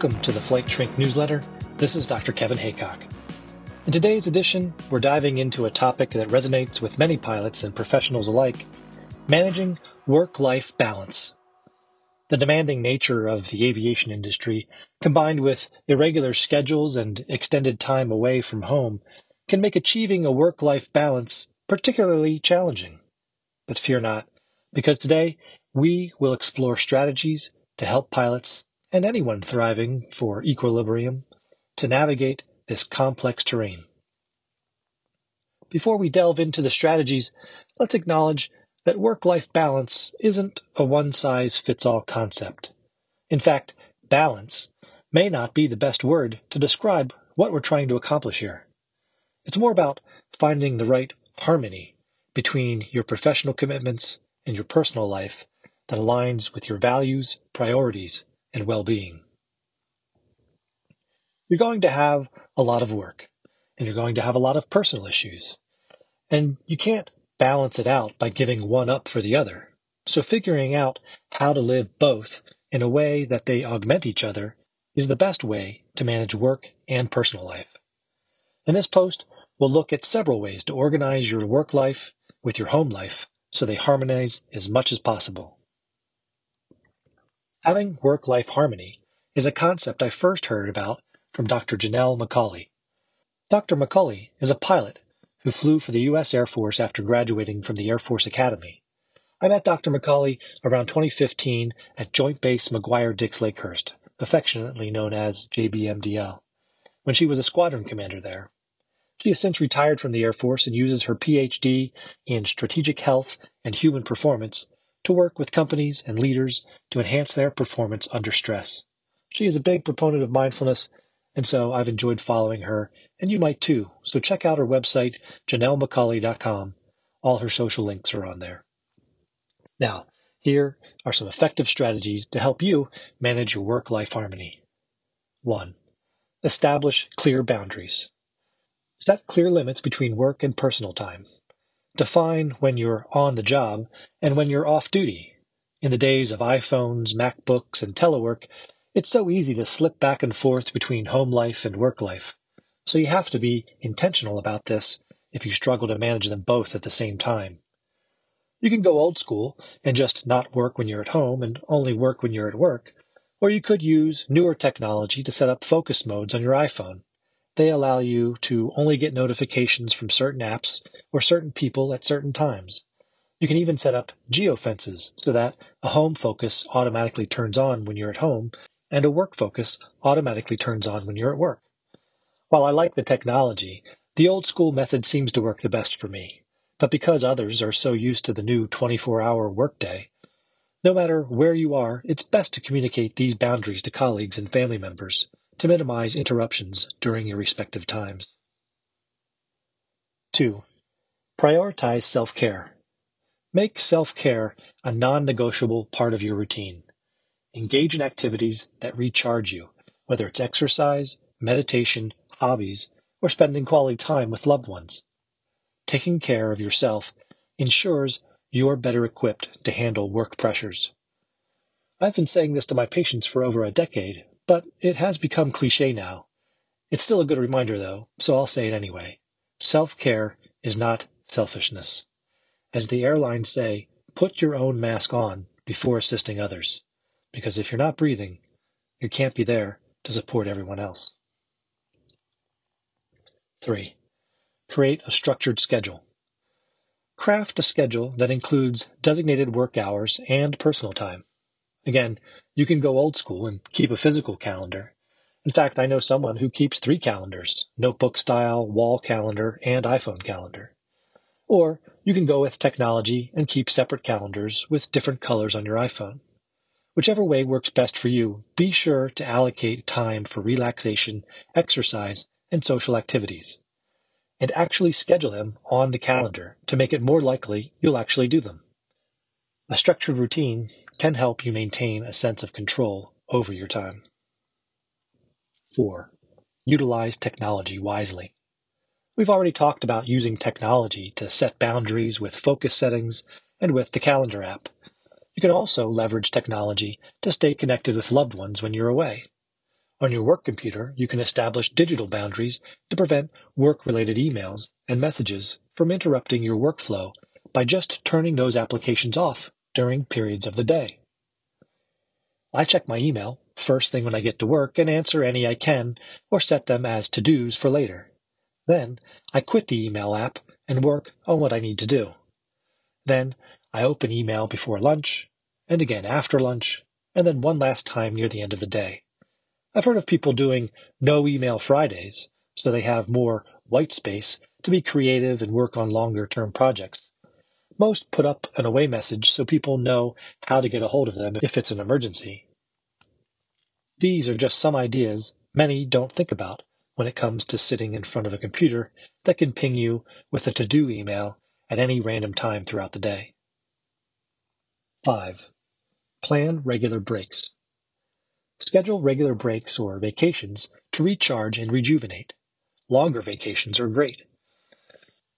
Welcome to the Flight Shrink newsletter. This is Dr. Kevin Haycock. In today's edition, we're diving into a topic that resonates with many pilots and professionals alike managing work life balance. The demanding nature of the aviation industry, combined with irregular schedules and extended time away from home, can make achieving a work life balance particularly challenging. But fear not, because today we will explore strategies to help pilots and anyone thriving for equilibrium to navigate this complex terrain. Before we delve into the strategies, let's acknowledge that work life balance isn't a one size fits all concept. In fact, balance may not be the best word to describe what we're trying to accomplish here. It's more about finding the right harmony between your professional commitments and your personal life that aligns with your values, priorities, and well being. You're going to have a lot of work, and you're going to have a lot of personal issues. And you can't balance it out by giving one up for the other. So, figuring out how to live both in a way that they augment each other is the best way to manage work and personal life. In this post, we'll look at several ways to organize your work life with your home life so they harmonize as much as possible. Having work life harmony is a concept I first heard about from Dr. Janelle McCauley. Dr. McCauley is a pilot who flew for the U.S. Air Force after graduating from the Air Force Academy. I met Dr. McCauley around 2015 at Joint Base McGuire Dix Lakehurst, affectionately known as JBMDL, when she was a squadron commander there. She has since retired from the Air Force and uses her PhD in strategic health and human performance to work with companies and leaders to enhance their performance under stress. She is a big proponent of mindfulness, and so I've enjoyed following her, and you might too. So check out her website, JanelleMcCauley.com. All her social links are on there. Now, here are some effective strategies to help you manage your work life harmony. 1. Establish clear boundaries. Set clear limits between work and personal time. Define when you're on the job and when you're off duty. In the days of iPhones, MacBooks, and telework, it's so easy to slip back and forth between home life and work life. So you have to be intentional about this if you struggle to manage them both at the same time. You can go old school and just not work when you're at home and only work when you're at work, or you could use newer technology to set up focus modes on your iPhone they allow you to only get notifications from certain apps or certain people at certain times. You can even set up geofences so that a home focus automatically turns on when you're at home and a work focus automatically turns on when you're at work. While I like the technology, the old school method seems to work the best for me. But because others are so used to the new 24 hour workday, no matter where you are, it's best to communicate these boundaries to colleagues and family members to minimize interruptions during your respective times. 2. Prioritize self care. Make self care a non negotiable part of your routine. Engage in activities that recharge you, whether it's exercise, meditation, hobbies, or spending quality time with loved ones. Taking care of yourself ensures you're better equipped to handle work pressures. I've been saying this to my patients for over a decade, but it has become cliche now. It's still a good reminder, though, so I'll say it anyway. Self care is not selfishness. As the airlines say, put your own mask on before assisting others, because if you're not breathing, you can't be there to support everyone else. 3. Create a structured schedule. Craft a schedule that includes designated work hours and personal time. Again, you can go old school and keep a physical calendar. In fact, I know someone who keeps three calendars notebook style, wall calendar, and iPhone calendar. Or you can go with technology and keep separate calendars with different colors on your iPhone. Whichever way works best for you, be sure to allocate time for relaxation, exercise, and social activities. And actually schedule them on the calendar to make it more likely you'll actually do them. A structured routine can help you maintain a sense of control over your time. 4. Utilize technology wisely. We've already talked about using technology to set boundaries with focus settings and with the calendar app. You can also leverage technology to stay connected with loved ones when you're away. On your work computer, you can establish digital boundaries to prevent work-related emails and messages from interrupting your workflow by just turning those applications off during periods of the day. I check my email first thing when I get to work and answer any I can or set them as to-dos for later. Then I quit the email app and work on what I need to do. Then I open email before lunch and again after lunch and then one last time near the end of the day. I've heard of people doing no email Fridays so they have more white space to be creative and work on longer term projects. Most put up an away message so people know how to get a hold of them if it's an emergency. These are just some ideas many don't think about when it comes to sitting in front of a computer that can ping you with a to-do email at any random time throughout the day. 5. Plan regular breaks. Schedule regular breaks or vacations to recharge and rejuvenate. Longer vacations are great.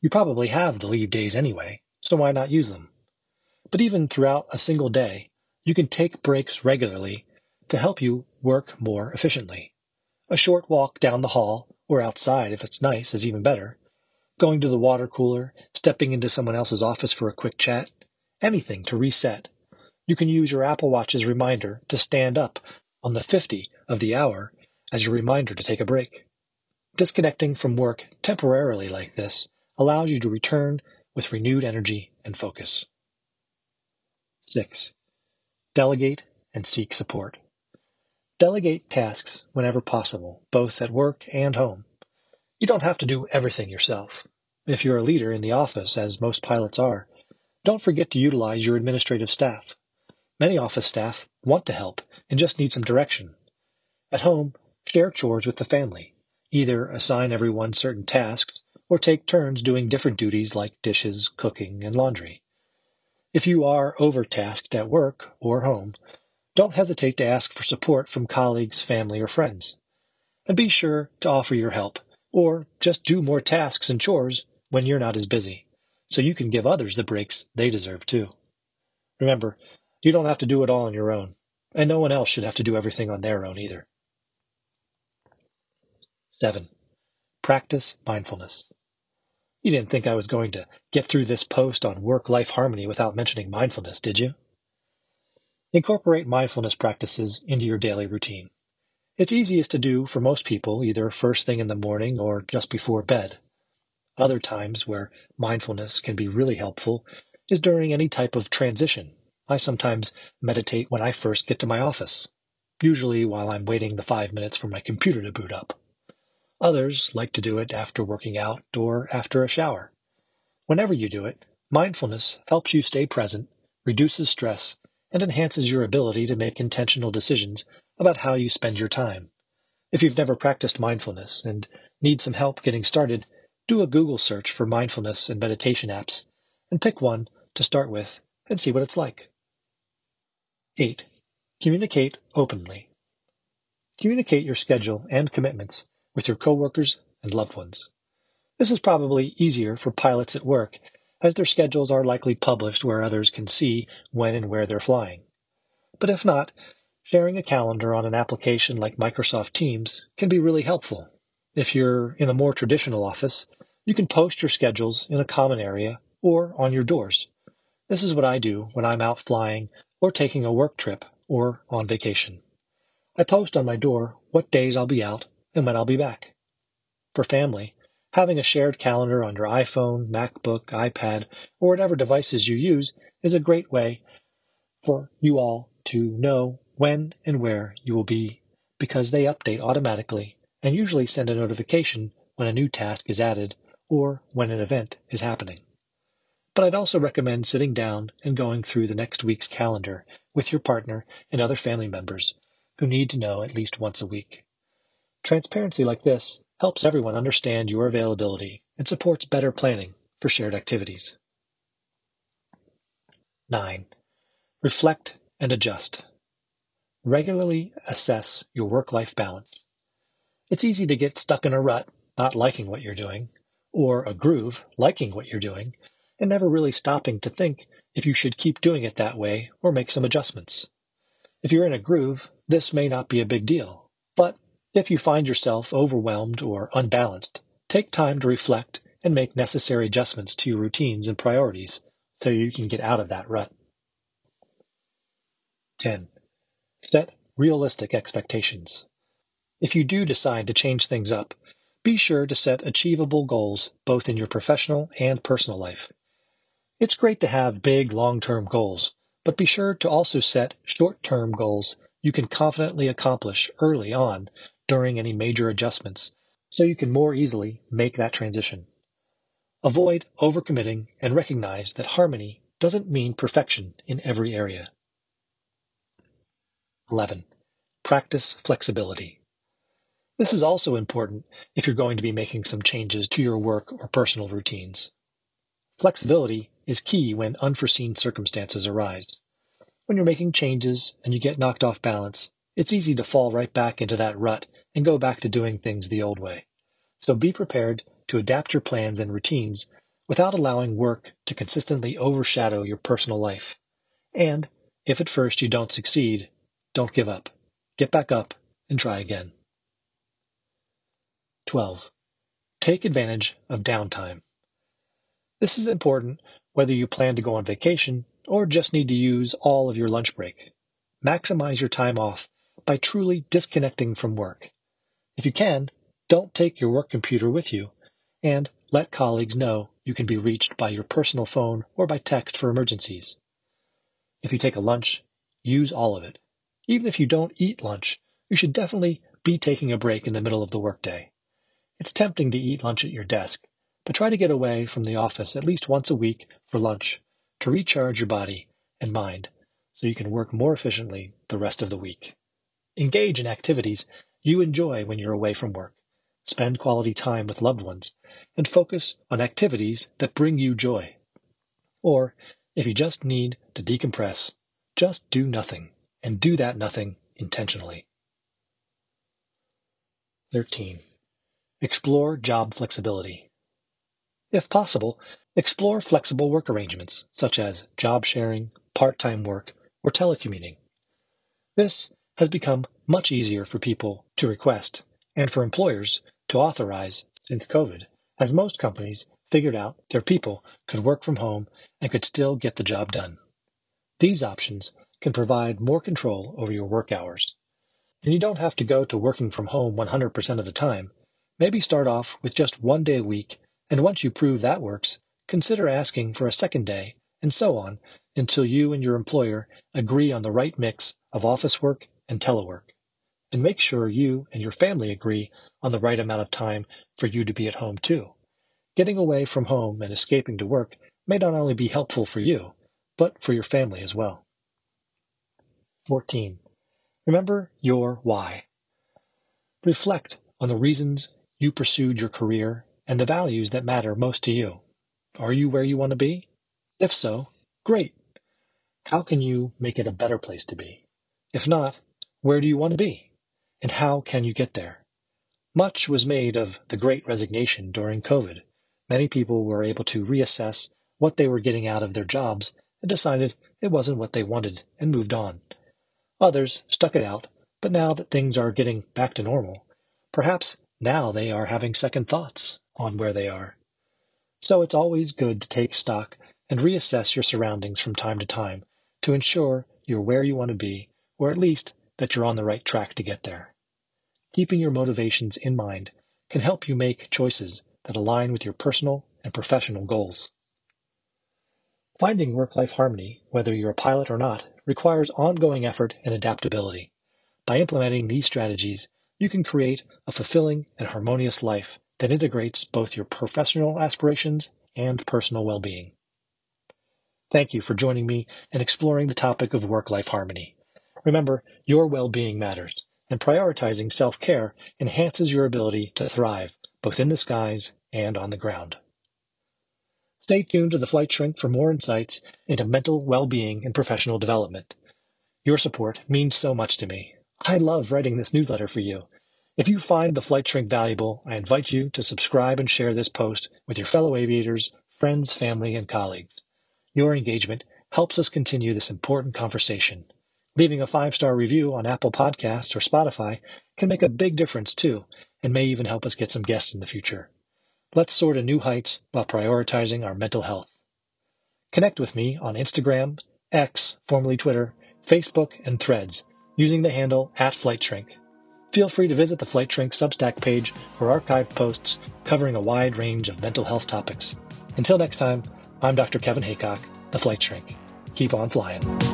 You probably have the leave days anyway, so why not use them? But even throughout a single day, you can take breaks regularly to help you work more efficiently. A short walk down the hall, or outside if it's nice, is even better. Going to the water cooler, stepping into someone else's office for a quick chat, anything to reset. You can use your Apple Watch's reminder to stand up on the 50 of the hour as your reminder to take a break. Disconnecting from work temporarily like this allows you to return with renewed energy and focus. 6. Delegate and seek support. Delegate tasks whenever possible, both at work and home. You don't have to do everything yourself. If you're a leader in the office, as most pilots are, don't forget to utilize your administrative staff. Many office staff want to help and just need some direction. At home, share chores with the family. Either assign everyone certain tasks or take turns doing different duties like dishes, cooking, and laundry. If you are overtasked at work or home, don't hesitate to ask for support from colleagues, family, or friends. And be sure to offer your help, or just do more tasks and chores when you're not as busy, so you can give others the breaks they deserve too. Remember, you don't have to do it all on your own, and no one else should have to do everything on their own either. 7. Practice mindfulness. You didn't think I was going to get through this post on work life harmony without mentioning mindfulness, did you? Incorporate mindfulness practices into your daily routine. It's easiest to do for most people either first thing in the morning or just before bed. Other times where mindfulness can be really helpful is during any type of transition. I sometimes meditate when I first get to my office, usually while I'm waiting the five minutes for my computer to boot up. Others like to do it after working out or after a shower. Whenever you do it, mindfulness helps you stay present, reduces stress, and enhances your ability to make intentional decisions about how you spend your time. If you've never practiced mindfulness and need some help getting started, do a Google search for mindfulness and meditation apps and pick one to start with and see what it's like. 8. Communicate openly. Communicate your schedule and commitments with your coworkers and loved ones. This is probably easier for pilots at work, as their schedules are likely published where others can see when and where they're flying. But if not, sharing a calendar on an application like Microsoft Teams can be really helpful. If you're in a more traditional office, you can post your schedules in a common area or on your doors. This is what I do when I'm out flying or taking a work trip or on vacation. I post on my door what days I'll be out and when I'll be back. For family, having a shared calendar on your iPhone, MacBook, iPad, or whatever devices you use is a great way for you all to know when and where you will be because they update automatically and usually send a notification when a new task is added or when an event is happening. But I'd also recommend sitting down and going through the next week's calendar with your partner and other family members who need to know at least once a week. Transparency like this helps everyone understand your availability and supports better planning for shared activities. 9. Reflect and adjust. Regularly assess your work life balance. It's easy to get stuck in a rut, not liking what you're doing, or a groove, liking what you're doing, and never really stopping to think if you should keep doing it that way or make some adjustments. If you're in a groove, this may not be a big deal, but If you find yourself overwhelmed or unbalanced, take time to reflect and make necessary adjustments to your routines and priorities so you can get out of that rut. 10. Set realistic expectations. If you do decide to change things up, be sure to set achievable goals both in your professional and personal life. It's great to have big long term goals, but be sure to also set short term goals you can confidently accomplish early on during any major adjustments so you can more easily make that transition. Avoid overcommitting and recognize that harmony doesn't mean perfection in every area. 11. Practice flexibility. This is also important if you're going to be making some changes to your work or personal routines. Flexibility is key when unforeseen circumstances arise. When you're making changes and you get knocked off balance, it's easy to fall right back into that rut and go back to doing things the old way. So be prepared to adapt your plans and routines without allowing work to consistently overshadow your personal life. And if at first you don't succeed, don't give up. Get back up and try again. 12. Take advantage of downtime. This is important whether you plan to go on vacation or just need to use all of your lunch break. Maximize your time off by truly disconnecting from work. If you can, don't take your work computer with you and let colleagues know you can be reached by your personal phone or by text for emergencies. If you take a lunch, use all of it. Even if you don't eat lunch, you should definitely be taking a break in the middle of the workday. It's tempting to eat lunch at your desk, but try to get away from the office at least once a week for lunch to recharge your body and mind so you can work more efficiently the rest of the week. Engage in activities you enjoy when you're away from work spend quality time with loved ones, and focus on activities that bring you joy. Or, if you just need to decompress, just do nothing, and do that nothing intentionally. 13. Explore job flexibility. If possible, explore flexible work arrangements, such as job sharing, part time work, or telecommuting. This has become much easier for people to request and for employers to authorize since COVID, as most companies figured out their people could work from home and could still get the job done. These options can provide more control over your work hours. And you don't have to go to working from home 100% of the time. Maybe start off with just one day a week, and once you prove that works, consider asking for a second day, and so on until you and your employer agree on the right mix of office work and telework and make sure you and your family agree on the right amount of time for you to be at home too. Getting away from home and escaping to work may not only be helpful for you, but for your family as well. 14. Remember your why. Reflect on the reasons you pursued your career and the values that matter most to you. Are you where you want to be? If so, great. How can you make it a better place to be? If not, where do you want to be? and how can you get there? Much was made of the great resignation during COVID. Many people were able to reassess what they were getting out of their jobs and decided it wasn't what they wanted and moved on. Others stuck it out, but now that things are getting back to normal, perhaps now they are having second thoughts on where they are. So it's always good to take stock and reassess your surroundings from time to time to ensure you're where you want to be, or at least that you're on the right track to get there. Keeping your motivations in mind can help you make choices that align with your personal and professional goals. Finding work life harmony, whether you're a pilot or not, requires ongoing effort and adaptability. By implementing these strategies, you can create a fulfilling and harmonious life that integrates both your professional aspirations and personal well being. Thank you for joining me in exploring the topic of work life harmony. Remember, your well being matters, and prioritizing self care enhances your ability to thrive both in the skies and on the ground. Stay tuned to the Flight Shrink for more insights into mental well being and professional development. Your support means so much to me. I love writing this newsletter for you. If you find the Flight Shrink valuable, I invite you to subscribe and share this post with your fellow aviators, friends, family, and colleagues. Your engagement helps us continue this important conversation. Leaving a five star review on Apple Podcasts or Spotify can make a big difference too, and may even help us get some guests in the future. Let's soar to new heights while prioritizing our mental health. Connect with me on Instagram, X, formerly Twitter, Facebook, and Threads using the handle at FlightShrink. Feel free to visit the Flight Shrink Substack page for archived posts covering a wide range of mental health topics. Until next time, I'm Dr. Kevin Haycock, the Flight Shrink. Keep on flying.